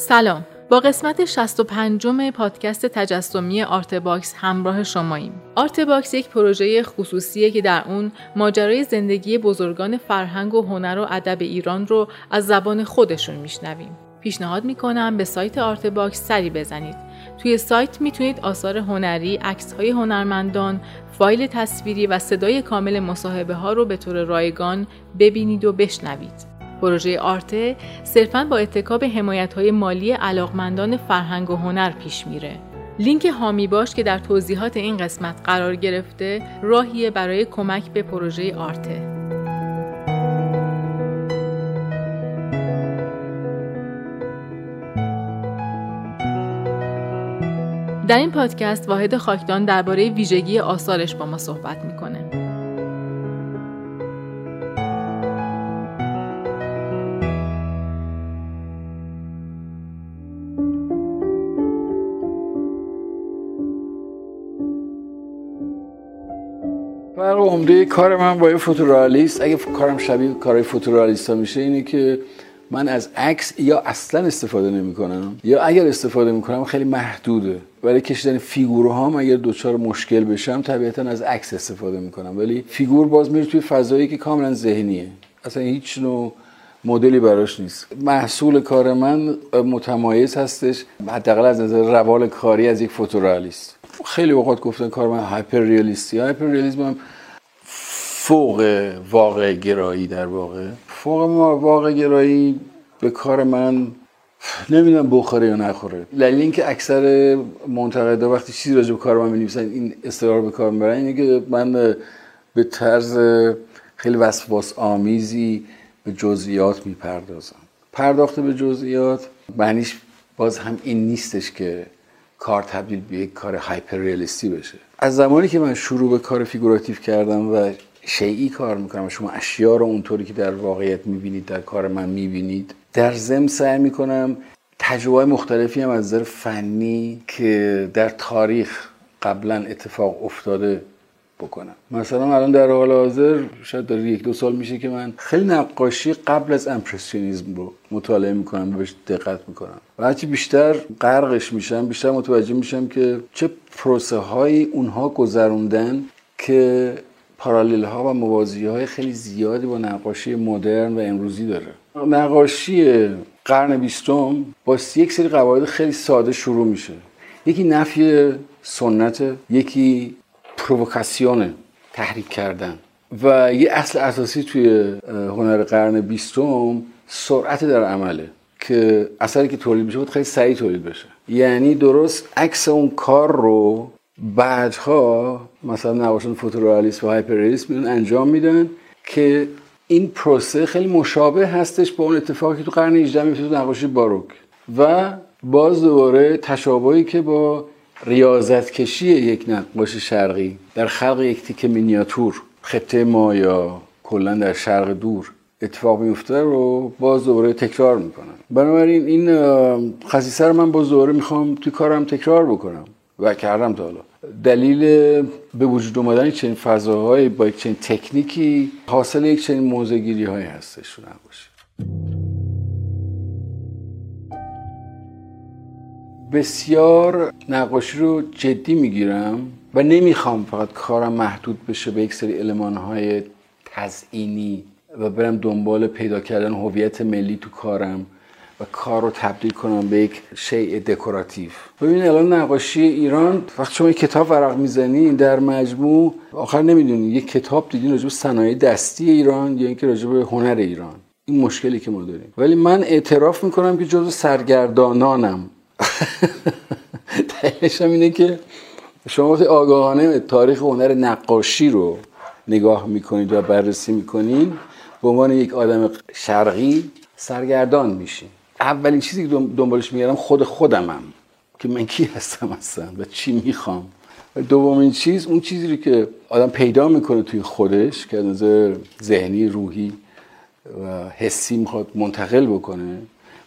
سلام با قسمت 65 پادکست تجسمی آرت باکس همراه شماییم. آرت باکس یک پروژه خصوصیه که در اون ماجرای زندگی بزرگان فرهنگ و هنر و ادب ایران رو از زبان خودشون میشنویم. پیشنهاد می‌کنم به سایت آرت باکس سری بزنید. توی سایت می‌تونید آثار هنری، عکس های هنرمندان، فایل تصویری و صدای کامل مصاحبه ها رو به طور رایگان ببینید و بشنوید. پروژه آرته صرفا با اتکاب حمایت های مالی علاقمندان فرهنگ و هنر پیش میره. لینک هامی باش که در توضیحات این قسمت قرار گرفته راهیه برای کمک به پروژه آرته. در این پادکست واحد خاکدان درباره ویژگی آثارش با ما صحبت می‌کنه. عمده کار من با یه فوتورالیست اگه کارم شبیه کارهای فوتورالیست ها میشه اینه که من از عکس یا اصلا استفاده نمی کنم یا اگر استفاده می کنم خیلی محدوده. ولی کشیدن فیگورها اگر دوچار مشکل بشم طبیعتا از عکس استفاده می کنم ولی فیگور باز میره توی فضایی که کاملا ذهنیه. اصلا هیچ نوع مدلی براش نیست. محصول کار من متمایز هستش. حداقل از نظر روال کاری از یک فوتورالیست. خیلی اوقات گفتن کار من هایپر ریالیستی هایپر ریالیسم فوق واقع گرایی در واقع؟ فوق واقع گرایی به کار من نمی‌دونم بخوره یا نخوره. دلیل اینکه اکثر منتقدا وقتی چیزی راجع به کار من می‌نویسن این استرار به کار می‌برن اینه که من به طرز خیلی وسواس آمیزی به جزئیات می‌پردازم. پرداخته به جزئیات معنیش باز هم این نیستش که کار تبدیل به یک کار هایپررئالیستی بشه. از زمانی که من شروع به کار فیگوراتیو کردم و شیئی کار می‌کنم. شما اشیا رو اونطوری که در واقعیت می‌بینید در کار من می‌بینید. در ضمن سعی می‌کنم تجربه مختلفی هم از نظر فنی که در تاریخ قبلا اتفاق افتاده بکنم. مثلا الان در حال حاضر شاید در یک دو سال میشه که من خیلی نقاشی قبل از امپرسیونیزم رو مطالعه می‌کنم بهش دقت می‌کنم. و هرچی بیشتر غرقش میشم بیشتر متوجه میشم که چه پروسه هایی اونها گذروندن که پارالیل ها و موازی های خیلی زیادی با نقاشی مدرن و امروزی داره. نقاشی قرن بیستم با یک سری قواعد خیلی ساده شروع میشه. یکی نفی سنت یکی پرووکاسیون تحریک کردن و یه اصل اساسی توی هنر قرن بیستم سرعت در عمله که اثری که تولید میشه خیلی سریع تولید بشه. یعنی درست عکس اون کار رو بعدها مثلا نواشان فوتورالیسم و هایپرریالیسم میون انجام میدن که این پروسه خیلی مشابه هستش با اون اتفاقی که تو قرن 18 میفته تو نقاشی باروک. و باز دوباره تشابهی که با ریاضت کشی یک نقاش شرقی در خلق یک تیکه مینیاتور خطه ما یا کلا در شرق دور اتفاق میفته رو باز دوباره تکرار می‌کنن. بنابراین این خصیصه رو من باز دوباره می‌خوام توی کارم تکرار بکنم و کردم تا حالا. دلیل به وجود اومدن چنین فضاهایی با یک چنین تکنیکی حاصل یک چنین موزگیری هایی هستش نباشه. بسیار نقاشی رو جدی می‌گیرم و نمی‌خوام فقط کارم محدود بشه به یک سری علمان های تزئینی و برم دنبال پیدا کردن هویت ملی تو کارم. و کار رو تبدیل کنم به یک شیء دکوراتیو. ببین الان نقاشی ایران وقتی شما یک کتاب ورق می‌زنی در مجموع آخر نمی‌دونی یک کتاب دیدین به صنایع دستی ایران یا اینکه راجع به هنر ایران. این مشکلی که ما داریم. ولی من اعتراف می‌کنم که جزو سرگردانانم. دلیلش اینه که شما وقتی آگاهانه تاریخ هنر نقاشی رو نگاه می‌کنید و بررسی می‌کنید به عنوان یک آدم شرقی سرگردان میشین. اولین چیزی که دنبالش میگردم خود خودمم که من کی هستم هستم و چی می‌خوام. دومین چیز اون چیزی رو که آدم پیدا می‌کنه توی خودش که از نظر ذهنی روحی و حسی می‌خواد منتقل بکنه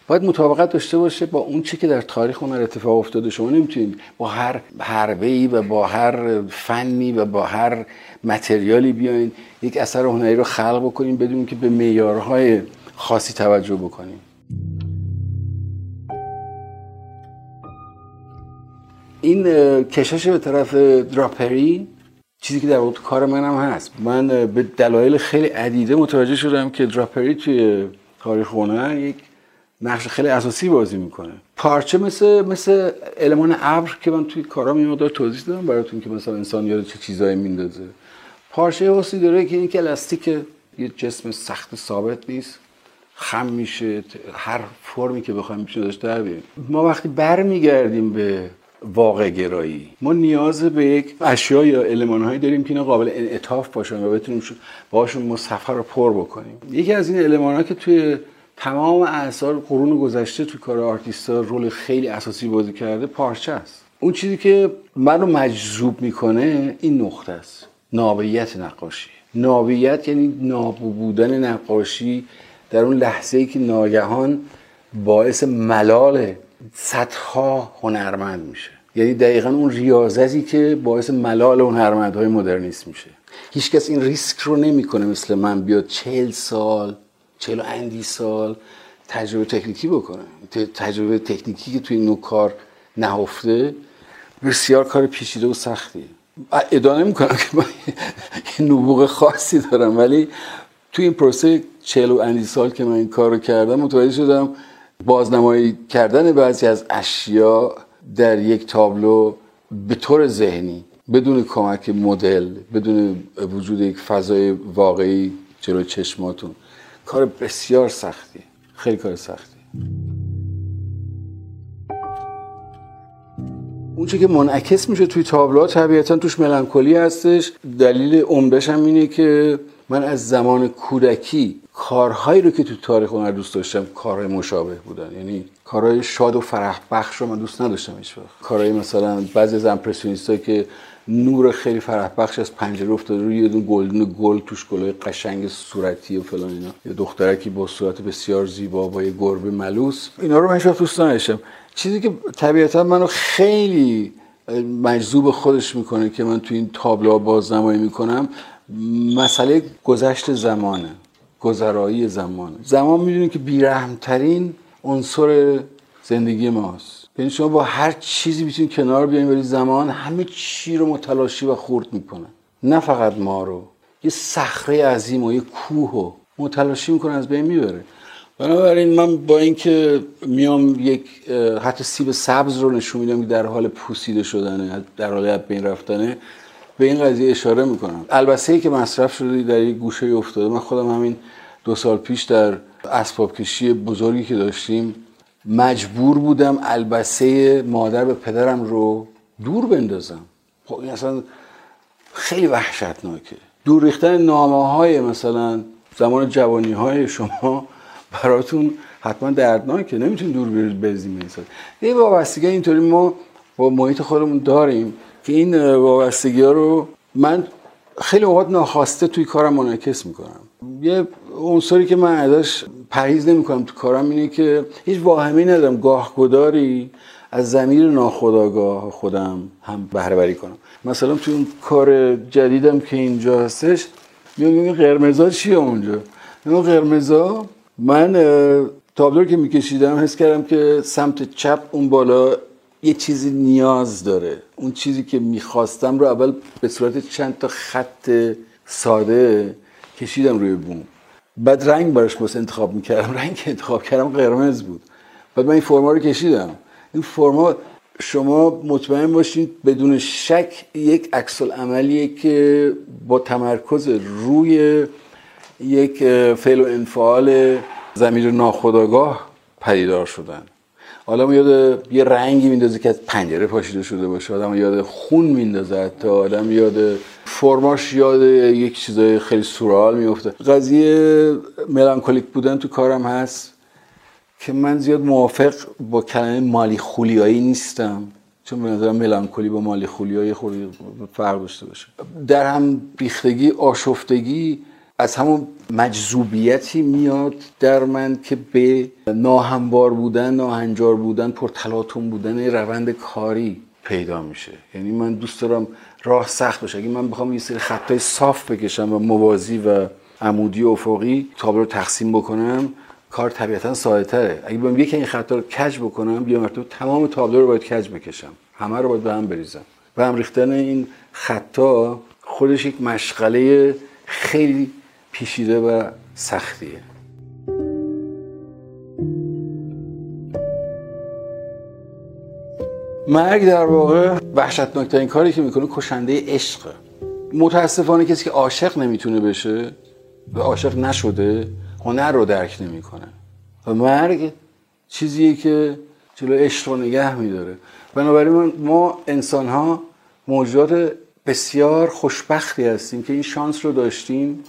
باید مطابقت داشته باشه با اون چی که در تاریخ هنر اتفاق افتاده. شما نمی‌تونید با هر حربه و با هر فنی و با هر متریالی بیاین یک اثر هنری رو خلق بکنین بدون که به معیارهای خاصی توجه بکنیم این کشش به طرف دراپری چیزی که در واقع کار منم هست. من به دلایل خیلی عدیده متوجه شدم که دراپری توی تاریخ هنر یک نقش خیلی اساسی بازی می‌کنه. پارچه مثل مثل المان ابر که من توی کارام یه مقدار توضیح دادم براتون که مثلا انسان یاد چه چیزایی میندازه. پارچه واسه داره که این که الاستیک یه جسم سخت ثابت نیست. خم میشه هر فرمی که بخوایم میشه داشته ما وقتی برمیگردیم به واقع گرایی ما نیاز به یک اشیا یا المانهایی داریم که اینا قابل انعطاف باشن و بتونیم باشون ما سفر رو پر بکنیم. یکی از این المان ها که توی تمام اثار قرون گذشته توی کار آرتیستا رول خیلی اساسی بازی کرده پارچه است. اون چیزی که منو مجذوب می‌کنه این نقطه است. نابیت نقاشی. نابیت یعنی نابو نقاشی در اون لحظه ای که ناگهان باعث ملال صدها هنرمند میشه. یعنی دقیقا اون ریاضتی که باعث ملال هنرمندهای مدرنیست میشه. هیچکس این ریسک رو نمی‌کنه مثل من بیاد چهل سال چهل اندی سال تجربه تکنیکی بکنه. تجربه تکنیکی که توی نوع کار نهفته بسیار کار پیچیده و سختی. ادانه می‌کنم که من نبوغ خاصی دارم ولی توی این پروسه چهل و اندی سال که من این کار رو کردم متوجه شدم بازنمایی کردن بعضی از اشیا در یک تابلو به طور ذهنی بدون کمک مدل بدون وجود یک فضای واقعی جلو چشماتون. کار بسیار سختی خیلی کار سختی. اون که منعکس میشه توی تابلوها طبیعتا توش ملانکولی هستش. دلیل عمدهش هم اینه که من از زمان کودکی کارهایی رو که تو تاریخ هنر دوست داشتم کارهای مشابه بودن. یعنی کارهای شاد و فرح بخش رو من دوست نداشتم هیچ وقت. کارهای مثلا بعضی از امپرسیونیستایی که نور خیلی فرح بخش از پنجره افتاده روی یه دون گلدن گل توش گلای قشنگ صورتی و فلان اینا. یه دخترکی با صورت بسیار زیبا با یه گربه ملوس اینا رو من هیچ دوست نداشتم. چیزی که طبیعتا منو خیلی مجذوب خودش می‌کنه که من تو این تابلوها بازنمایی می‌کنم مسئله گذشت زمانه. گذرایی زمان. زمان می‌دونید که بیرحمترین عنصر زندگی ماست. یعنی شما با هر چیزی می‌تونید کنار بیاین ولی زمان همه چی رو متلاشی و خورد می‌کنه. نه فقط ما رو. یه صخره عظیم و یه کوه رو متلاشی می‌کنه از بین می‌بره. بنابراین من با اینکه میام یک حتی سیب سبز رو نشون میدم که در حال پوسیده شدنه در حال بین رفتنه به این قضیه اشاره می‌کنم. البته ای که مصرف شده در یک گوشه افتاده. من خودم همین دو سال پیش در اسباب کشی بزرگی که داشتیم مجبور بودم البسه مادر به پدرم رو دور بندازم. خب این اصلا خیلی وحشتناکه. دور ریختن نامه های مثلا زمان جوانی های شما براتون حتما دردناکه. نمیتون دور بزنیم این یه وابستگی اینطوری ما با محیط خودمون داریم. که این وابستگی ها رو من خیلی اوقات ناخواسته توی کارم منعکس می‌کنم. یه عنصری که من ازش پریز نمی‌کنم تو کارم اینه که هیچ واهمی ندارم. گاهگداری از زمیر ناخداگاه خودم هم بهره بری کنم. مثلا توی اون کار جدیدم که اینجا هستش میگم قرمزا چیه اونجا؟ اون قرمزا من تابلو که میکشیدم حس کردم که سمت چپ اون بالا یه چیزی نیاز داره. اون چیزی که می‌خواستم رو اول به صورت چند تا خط ساده کشیدم روی بوم. بعد رنگ براش واسه انتخاب می‌کردم. رنگ انتخاب کردم قرمز بود. بعد من این فرما رو کشیدم. این فرما شما مطمئن باشید بدون شک یک عکس عملیه که با تمرکز روی یک فعل و انفعال زمیر ناخداگاه پدیدار شدن. حالا یاد یه رنگی میندازه که از پنجره پاشیده شده باشه. آدم یاد خون میندازه حتی. آدم یاد فرماش یاد یک چیزای خیلی سورال میفته. قضیه ملانکولیک بودن تو کارم هست که من زیاد موافق با کلمه مالی خولیایی نیستم. چون به نظرم ملانکولی با مالی خولیایی خود فرق داشته باشه. در هم بیختگی آشفتگی از همون مجذوبیتی میاد در من که به ناهموار بودن ناهنجار بودن پرتلاتون بودن روند کاری پیدا میشه. یعنی من دوست دارم راه سخت باشه. اگه من بخوام یه سری خطای صاف بکشم و موازی و عمودی و افقی تابلو رو تقسیم بکنم کار طبیعتا ساده تره اگه بیام یکی این خطا رو کج بکنم بیا مرتبه تمام تابلو رو باید کج بکشم. همه رو باید به هم بریزم. و هم ریختن این خطا خودش یک مشغله خیلی پیشیده و سختیه. مرگ در واقع وحشتناکترین کاری که می‌کنه کشنده عشقه متاسفانه کسی که عاشق نمی‌تونه بشه و عاشق نشده هنر رو درک نمی‌کنه. و مرگ چیزیه که جلو عشق رو نگه میداره. بنابراین ما انسان ها موجودات بسیار خوشبختی هستیم که این شانس رو داشتیم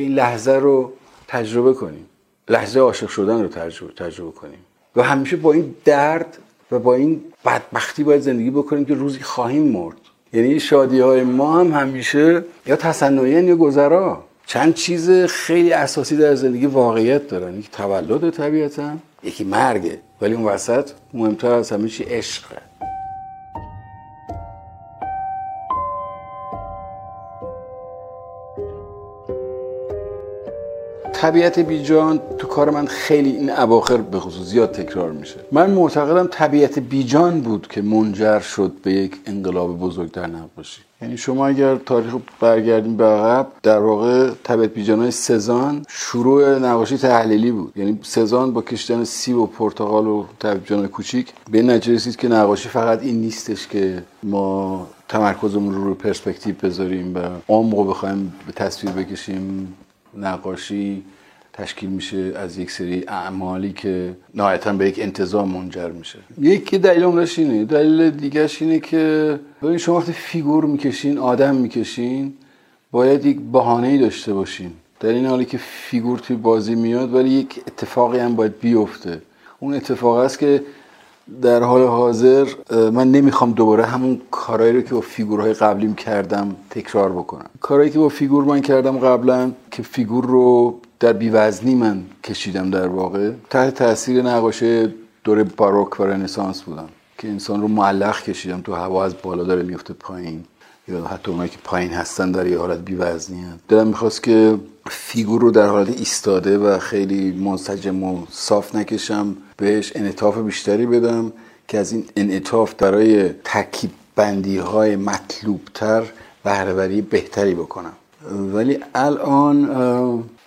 که این لحظه رو تجربه کنیم. لحظه عاشق شدن رو تجربه, تجربه کنیم. و همیشه با این درد و با این بدبختی باید زندگی بکنیم که روزی خواهیم مرد. یعنی شادی های ما هم همیشه یا تصنعی یا گذرا. چند چیز خیلی اساسی در زندگی واقعیت دارن. یک تولد طبیعتا یکی مرگه ولی اون وسط مهمتر از همه چی عشقه طبیعت بیجان تو کار من خیلی این اواخر به خصوص زیاد تکرار میشه. من معتقدم طبیعت بیجان بود که منجر شد به یک انقلاب بزرگ در نقاشی یعنی شما اگر تاریخ برگردیم به عقب در واقع طبیعت بیجان سزان شروع نقاشی تحلیلی بود. یعنی سزان با کشیدن سیب و پرتقال و طبیعت بیجان کوچیک به نتیجه رسید که نقاشی فقط این نیستش که ما تمرکزمون رو رو پرسپکتیو بذاریم و عمق بخوایم به تصویر بکشیم. نقاشی تشکیل میشه از یک سری اعمالی که نهایتا به یک انتظام منجر میشه. یکی دلیل عمرش اینه. دلیل دیگرش اینه که ببین شما وقتی فیگور می‌کشین آدم می‌کشین باید یک ای داشته باشین. در این حالی که فیگور توی بازی میاد ولی یک اتفاقی هم باید بیفته. اون اتفاق است که در حال حاضر من نمی‌خوام دوباره همون کارهایی رو که با فیگورهای قبلیم کردم تکرار بکنم. کارهایی که با فیگور من کردم قبلا که فیگور رو در بیوزنی من کشیدم در واقع تحت تاثیر نقاشای دوره باروک و رنسانس بودم که انسان رو معلق کشیدم تو هوا از بالا داره میفته پایین. یا حتی اونایی که پایین هستن در یه حالت بیوزنی هست دلم می‌خواست که فیگور رو در حالت ایستاده و خیلی منسجم و صاف نکشم. بهش انعطاف بیشتری بدم که از این انعطاف برای ترکیب بندی های مطلوب تر بهرهوری بهتری بکنم. ولی الان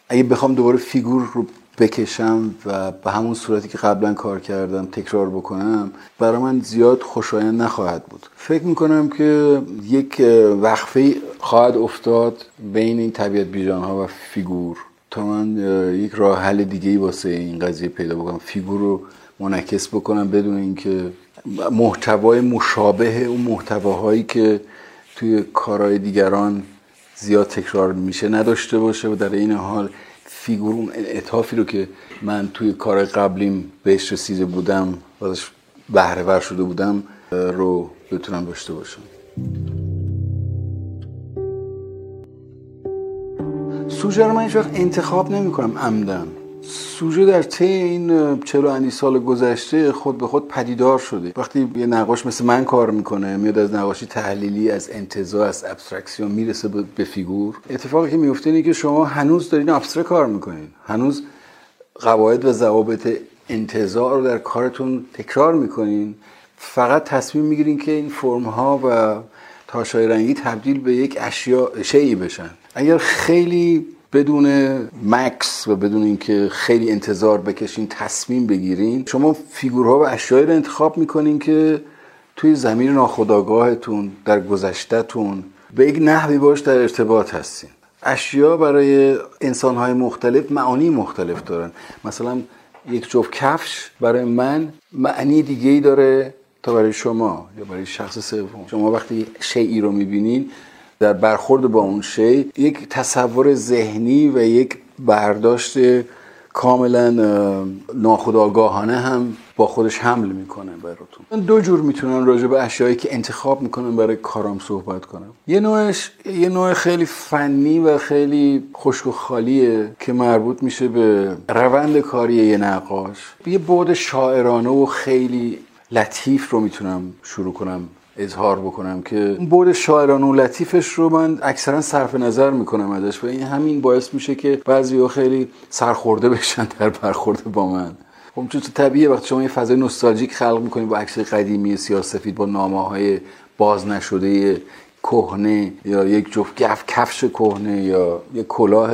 اگه بخوام دوباره فیگور رو بکشم و به همون صورتی که قبلا کار کردم تکرار بکنم برای من زیاد خوشایند نخواهد بود. فکر می‌کنم که یک وقفه خواهد افتاد بین این طبیعت بیجان ها و فیگور. تا من یک راه حل دیگه ای واسه این قضیه پیدا بکنم. فیگور رو منعکس بکنم بدون اینکه محتوای مشابه اون محتواهایی که توی کارهای دیگران زیاد تکرار میشه نداشته باشه و در این حال فیگور اون انعطافی رو که من توی کار قبلیم بهش رسیده بودم ازش بهره شده بودم رو بتونم داشته باشم. سوژه رو من هیچ وقت انتخاب نمی کنم عمداً. سوژه در طی این چهل و اندی سال گذشته خود به خود پدیدار شده. وقتی یه نقاش مثل من کار می‌کنه میاد از نقاشی تحلیلی از انتزاع از abstraction می‌رسه به فیگور. اتفاقی که میفته اینه که شما هنوز دارین abstract کار می‌کنین. هنوز قواعد و ضوابط انتظار رو در کارتون تکرار می‌کنین. فقط تصمیم می‌گیرین که این فرم ها و تاشای رنگی تبدیل به یک اشیا شیعی بشن. اگر خیلی بدون مکس و بدون اینکه خیلی انتظار بکشین تصمیم بگیرین شما فیگورها و اشیایی رو انتخاب می‌کنین که توی زمین ناخداگاهتون در گذشتهتون به یک نحوی باش در ارتباط هستین. اشیا برای انسانهای مختلف معانی مختلف دارن. مثلا یک جفت کفش برای من معنی دیگه ای داره تا برای شما یا برای شخص سوم. شما وقتی شیعی رو می‌بینین در برخورد با اون شی یک تصور ذهنی و یک برداشت کاملا ناخودآگاهانه هم با خودش حمل می‌کنه براتون. من دو جور می‌تونم راجع به اشیایی که انتخاب می‌کنم برای کارام صحبت کنم. یه نوعش یه نوع خیلی فنی و خیلی خشک و خالیه که مربوط میشه به روند کاری یه نقاش. یه بعد شاعرانه و خیلی لطیف رو می‌تونم شروع کنم. اظهار بکنم که بود شاعران و لطیفش رو من اکثرا صرف نظر می‌کنم ازش و این همین باعث میشه که بعضی خیلی سرخورده بشن در برخورده با من. خب چون طبیعیه وقتی شما یه فضای نوستالژیک خلق می‌کنید با عکس قدیمی سیاسفید با نامه های باز نشده کهنه یا یک جفت کفش کهنه یا یک کلاه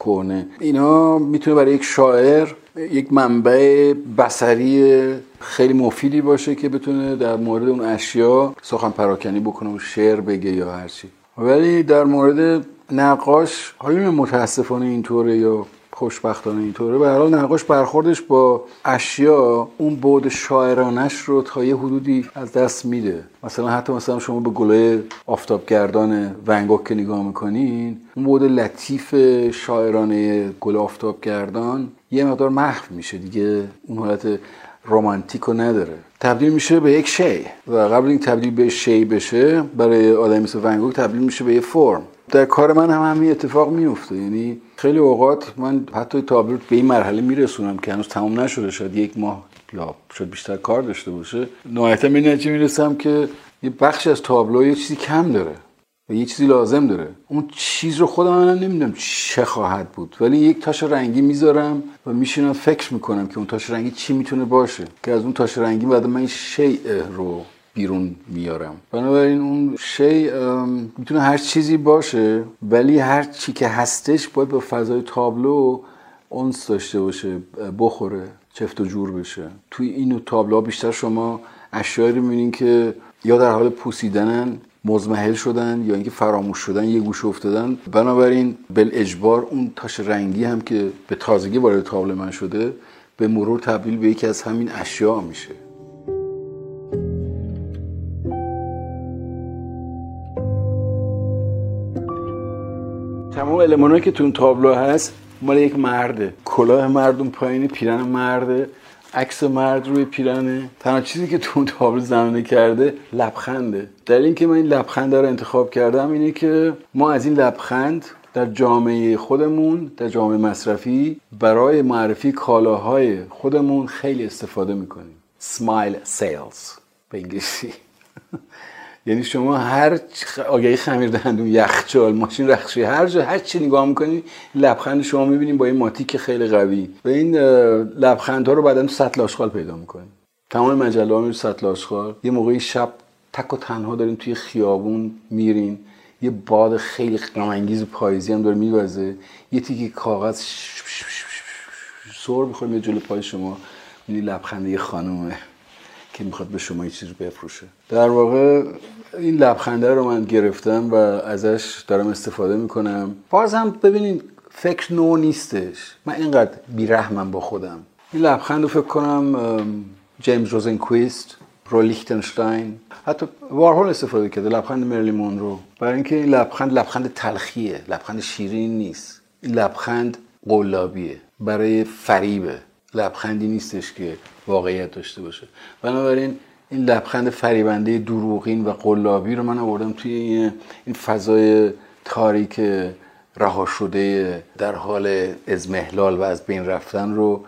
کهنه اینا می‌تونه برای یک شاعر یک منبع بسری خیلی مفیدی باشه که بتونه در مورد اون اشیا سخن پراکنی بکنه و شعر بگه یا هرچی ولی در مورد نقاش حالا متاسفانه اینطوره یا خوشبختانه اینطوره. به حال نقاش برخوردش با اشیا اون بود شاعرانش رو تا یه حدودی از دست میده. مثلا حتی مثلا شما به گله آفتابگردان ونگوک که نگاه می‌کنین اون بود لطیف شاعرانه گل آفتابگردان یه مقدار محو میشه. دیگه اون حالت رومانتیک رو نداره. تبدیل میشه به یک شی. و قبل این تبدیل به شی بشه برای آدمی مثل ونگوک تبدیل میشه به یه فرم. در کار من هم همین اتفاق میفته یعنی خیلی اوقات من حتی تابلو به این مرحله میرسونم که هنوز تمام نشده شاید یک ماه یا شاید بیشتر کار داشته باشه. نهایتا به نتیجه می‌رسم که یه بخش از تابلو یه چیزی کم داره و یه چیزی لازم داره. اون چیز رو خودم من نمی‌دونم چه خواهد بود. ولی یک تاش رنگی می‌ذارم و میشینم فکر می‌کنم که اون تاش رنگی چی می‌تونه باشه. که از اون تاش رنگی بعد من این شیء رو بیرون میارم. بنابراین اون شی می‌تونه هر چیزی باشه ولی هر چی که هستش باید با فضای تابلو اونس داشته باشه بخوره چفت و جور بشه. توی این تابلو بیشتر شما اشیایی رو می‌بینین که یا در حال پوسیدنن مزمحل شدن یا اینکه فراموش شدن یه گوش افتادن. بنابراین بل اجبار اون تاش رنگی هم که به تازگی وارد تابلو من شده به مرور تبدیل به یکی از همین اشیا میشه. تمام المانایی که تو اون تابلو هست مال یک مرده. کلاه مرد اون پایین پیرن مرده. عکس مرد روی پیرنه. تنها چیزی که تو اون تابلو زمینه کرده لبخنده. در اینکه من این لبخند رو انتخاب کردم اینه که ما از این لبخند در جامعه خودمون در جامعه مصرفی برای معرفی کالاهای خودمون خیلی استفاده می‌کنیم. سمایل سیلز به انگلیسی. یعنی شما هر آگهی خمیر دندون یخچال ماشین رخشی هر جا هر چی نگاه می‌کنید لبخند شما می‌بینید با این ماتیک خیلی قوی و این لبخندها رو بعدا سطل آشغال پیدا می‌کنید تمام مجله ها سطل آشغال یه موقعی شب تک و تنها دارین توی خیابون میرین یه باد خیلی غم پاییزی هم داره میوزه یه تیکی کاغذ سر می‌خوره یه جلو پای شما می‌بینی لبخند یه خانومه که می‌خواد به شما یه چیز بفروشه. در واقع این لبخنده رو من گرفتم و ازش دارم استفاده می‌کنم. باز هم ببینید فکر نو نیستش. من اینقدر بیرحمم با خودم. این لبخند رو فکر کنم جیمز روزنکویست رو لیختنشتاین. حتی وارهول استفاده کرده لبخند مرلی رو. برای اینکه این لبخند لبخند تلخیه لبخند شیرین نیست. این لبخند قلابیه برای فریبه. لبخندی نیستش که واقعیت داشته باشه. بنابراین این لبخند فریبنده دروغین و قلابی رو من آوردم توی این فضای تاریک رها شده در حال ازمهلال و از بین رفتن رو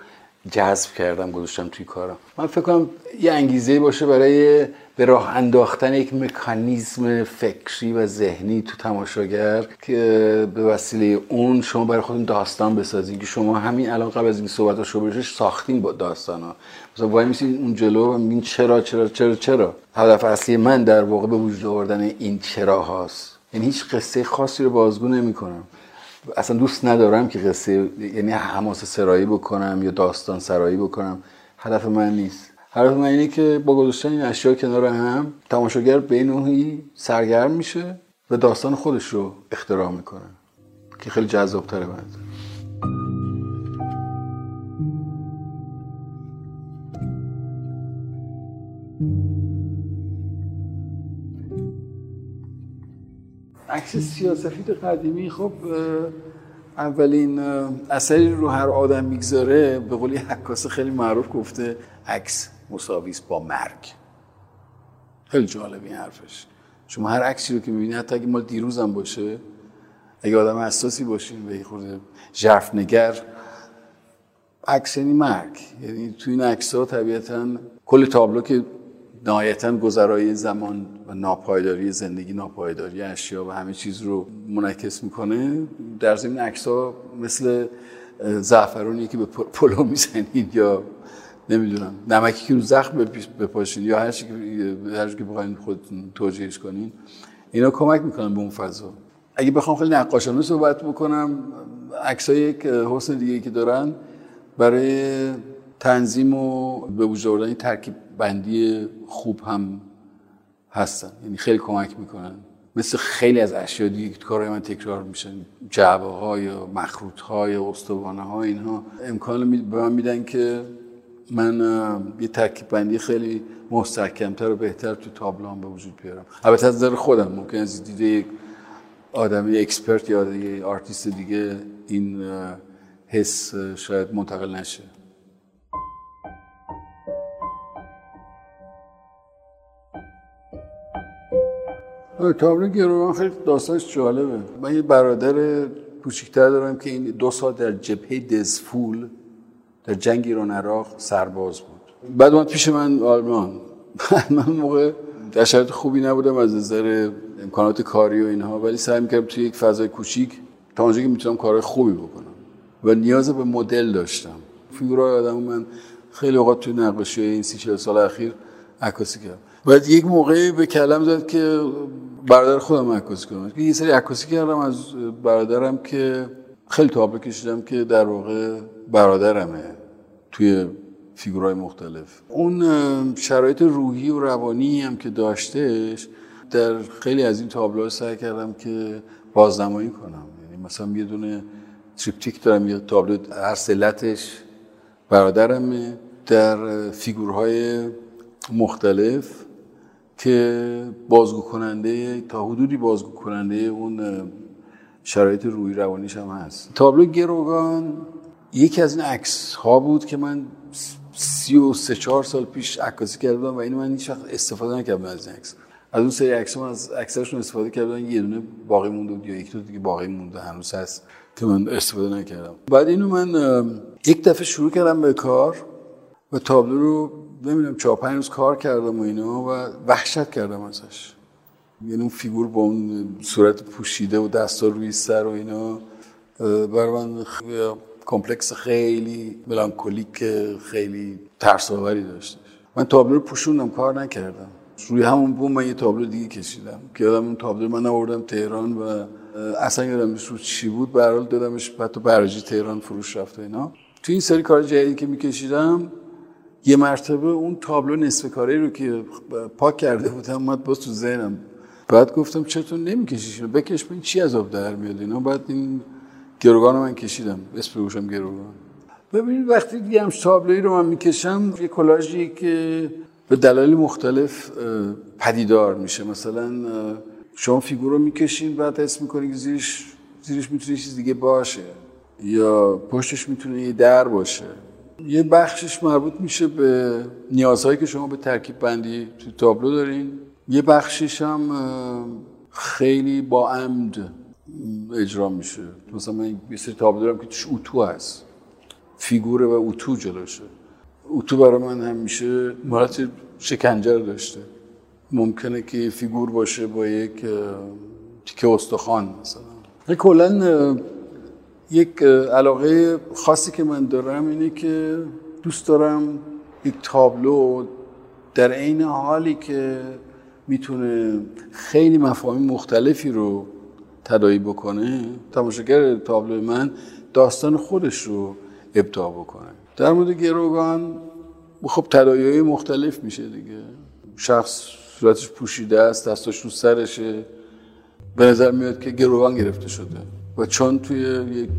جذب کردم گذاشتم توی کارم. من فکر کنم یه انگیزه باشه برای به راه انداختن یک مکانیزم فکری و ذهنی تو تماشاگر که به وسیله اون شما برای خودتون داستان بسازید که شما همین الان قبل از این صحبت شو ساختین با داستان ها مثلا وای میسید اون جلو و میگین چرا چرا چرا چرا؟ هدف اصلی من در واقع به وجود آوردن این چرا هاست. یعنی هیچ قصه خاصی رو بازگو نمی‌کنم. اصلا دوست ندارم که قصه یعنی حماسه سرایی بکنم یا داستان سرایی بکنم. هدف من نیست. هدف من اینه که با گذاشتن این اشیا کنار هم تماشاگر به نوعی سرگرم میشه و داستان خودش رو اختراع می‌کنه که خیلی جذابتره بعد عکس سیاسفید قدیمی خب اولین اثری رو هر آدم می‌گذاره به قولی حکاس خیلی معروف گفته عکس مساویس با مرگ. خیلی جالب این حرفش. شما هر عکسی رو که می‌بینید حتی اگه مال دیروزم باشه اگه آدم حساسی باشین به خود ژرف نگر عکس یعنی مرگ. یعنی تو این عکس ها طبیعتا کل تابلو که نهایتا گذرای زمان و ناپایداری زندگی ناپایداری اشیا و همه چیز رو منعکس می‌کنه. در زمین عکس ها مثل زعفرونی که به پلو می‌زنید یا نمی‌دونم نمکی که رو زخم بپاشین یا هر چی هر که بخواین خودتون توجیهش کنین. اینا کمک می‌کنن به اون فضا. اگه بخوام خیلی نقاشانه صحبت بکنم عکسای یک حسن دیگه که دارن برای تنظیم و به وجود آوردن ترکیب بندی خوب هم هستن. یعنی خیلی کمک می‌کنن. مثل خیلی از اشیا دیگه که کارهای من تکرار میشن. جعبه ها مخروط ها استوانه ها اینها. امکان به من میدن که من یه ترکیب بندی خیلی مستحکمتر و بهتر تو تابلوهام به وجود بیارم. البته از نظر خودم ممکنه از دید یک آدم expert یا یه آرتیست دیگه این حس شاید منتقل نشه. تابلو گروگان خیلی داستانش جالبه. من یه برادر کوچیکتر دارم که این دو سال در جبهه دزفول در جنگ ایران عراق سرباز بود. بعد اومد پیش من آلمان. من موقع در شرایط خوبی نبودم از نظر امکانات کاری و اینها ولی سعی می‌کردم توی یک فضای کوچیک تا اونجا که می‌تونم کارهای خوبی بکنم. و نیاز به مدل داشتم. فیگورای آدم من خیلی اوقات توی نقاشی این سی چهل سال اخیر عکاسی کردم. بعد یک موقعی به کلم زد که برادر خودم عکاسی کنم یه سری عکاسی کردم از برادرم که خیلی تابلو کشیدم که در واقع برادرمه توی فیگورهای مختلف. اون شرایط روحی و روانی هم که داشتهش در خیلی از این تابلوها سعی کردم که بازنمایی کنم. یعنی مثلا یه دونه تریپتیک دارم یه تابلو هر سلتش برادرمه. در فیگورهای مختلف که بازگو کننده تا حدودی بازگو کننده اون شرایط روی روانیش هم هست. تابلو گروگان یکی از این عکس ها بود که من سی و سه چهار سال پیش عکاسی کردم و اینو من هیچ وقت استفاده نکردم از این عکس. از اون سری عکس از اکثرشون استفاده کردم یه دونه باقی مونده یا یک دو دیگه باقی مونده هنوز هست که من استفاده نکردم. بعد اینو من یک دفعه شروع کردم به کار و تابلو رو نمی‌دونم چهار پنج روز کار کردم و اینا و وحشت کردم ازش. یعنی اون فیگور با اون صورت پوشیده و دستا روی سر و اینا برای من complex خیلی melancholic خیلی ترس آوری من تابلو رو پوشوندم کار نکردم. روی همون بوم من یه تابلو دیگه کشیدم که یادم اون تابلو من آوردم تهران و اصلا یادمش رو چی بود به دادمش حتی براجی تهران فروش رفت و اینا. تو این سری کار جدیدی که میکشیدم یه مرتبه اون تابلو نصف کاری رو که پاک کرده بودم اومد باز تو ذهنم. بعد گفتم چطور نمیکشیش بکش ببین چی از آب در میاد اینا؟ بعد این گروگان رو من کشیدم اسم بگوشم گروگان. ببینید وقتی دیگه هم تابلویی رو من می‌کشم یه کلاژی که به دلایل مختلف پدیدار میشه. مثلا شما فیگور رو می‌کشین بعد اسم می‌کنید که زیرش زیرش می‌تونه چیز دیگه باشه. یا پشتش می‌تونه یه در باشه. یه بخشش مربوط میشه به نیازهایی که شما به ترکیب بندی تو تابلو دارین. یه بخشش هم خیلی با عمد اجرا میشه. مثلا من یه سری تابلو دارم که توش اوتو هست. فیگوره و اوتو جلوشه اوتو برای من همیشه مرات شکنجر داشته. ممکنه که فیگور باشه با یک تیکه استخوان مثلا. کلا یک علاقه خاصی که من دارم اینه که دوست دارم یک تابلو در عین حالی که می‌تونه خیلی مفاهیم مختلفی رو تدایی بکنه تماشاگر تابلو من داستان خودش رو ابداع بکنه. در مورد گروگان خب تدایی مختلف میشه دیگه. شخص صورتش پوشیده است دستاش رو سرشه. به نظر میاد که گروگان گرفته شده. و چون توی یک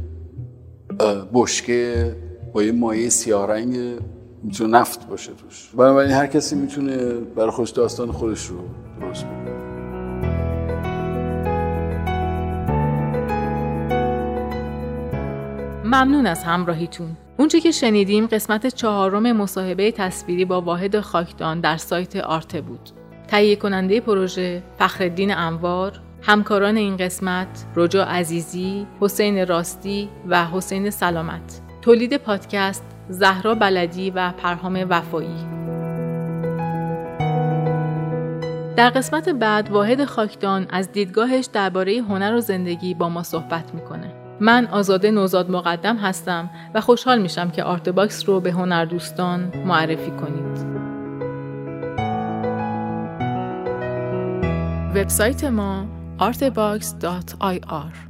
بشکه با یه مایه سیاه رنگ می‌تونه نفت باشه توش. بنابراین هر کسی می‌تونه برای خودش داستان خودش رو درست کنه ممنون از همراهیتون. اونچه که شنیدیم قسمت چهارم مصاحبه تصویری با واحد خاکدان در سایت آرته بود. تهیه کننده پروژه فخردین انوار همکاران این قسمت رجا عزیزی، حسین راستی و حسین سلامت. تولید پادکست زهرا بلدی و پرهام وفایی. در قسمت بعد واحد خاکدان از دیدگاهش درباره هنر و زندگی با ما صحبت می‌کنه. من آزاده نوزاد مقدم هستم و خوشحال میشم که آرت باکس رو به هنردوستان معرفی کنید. وبسایت ما artebox.ir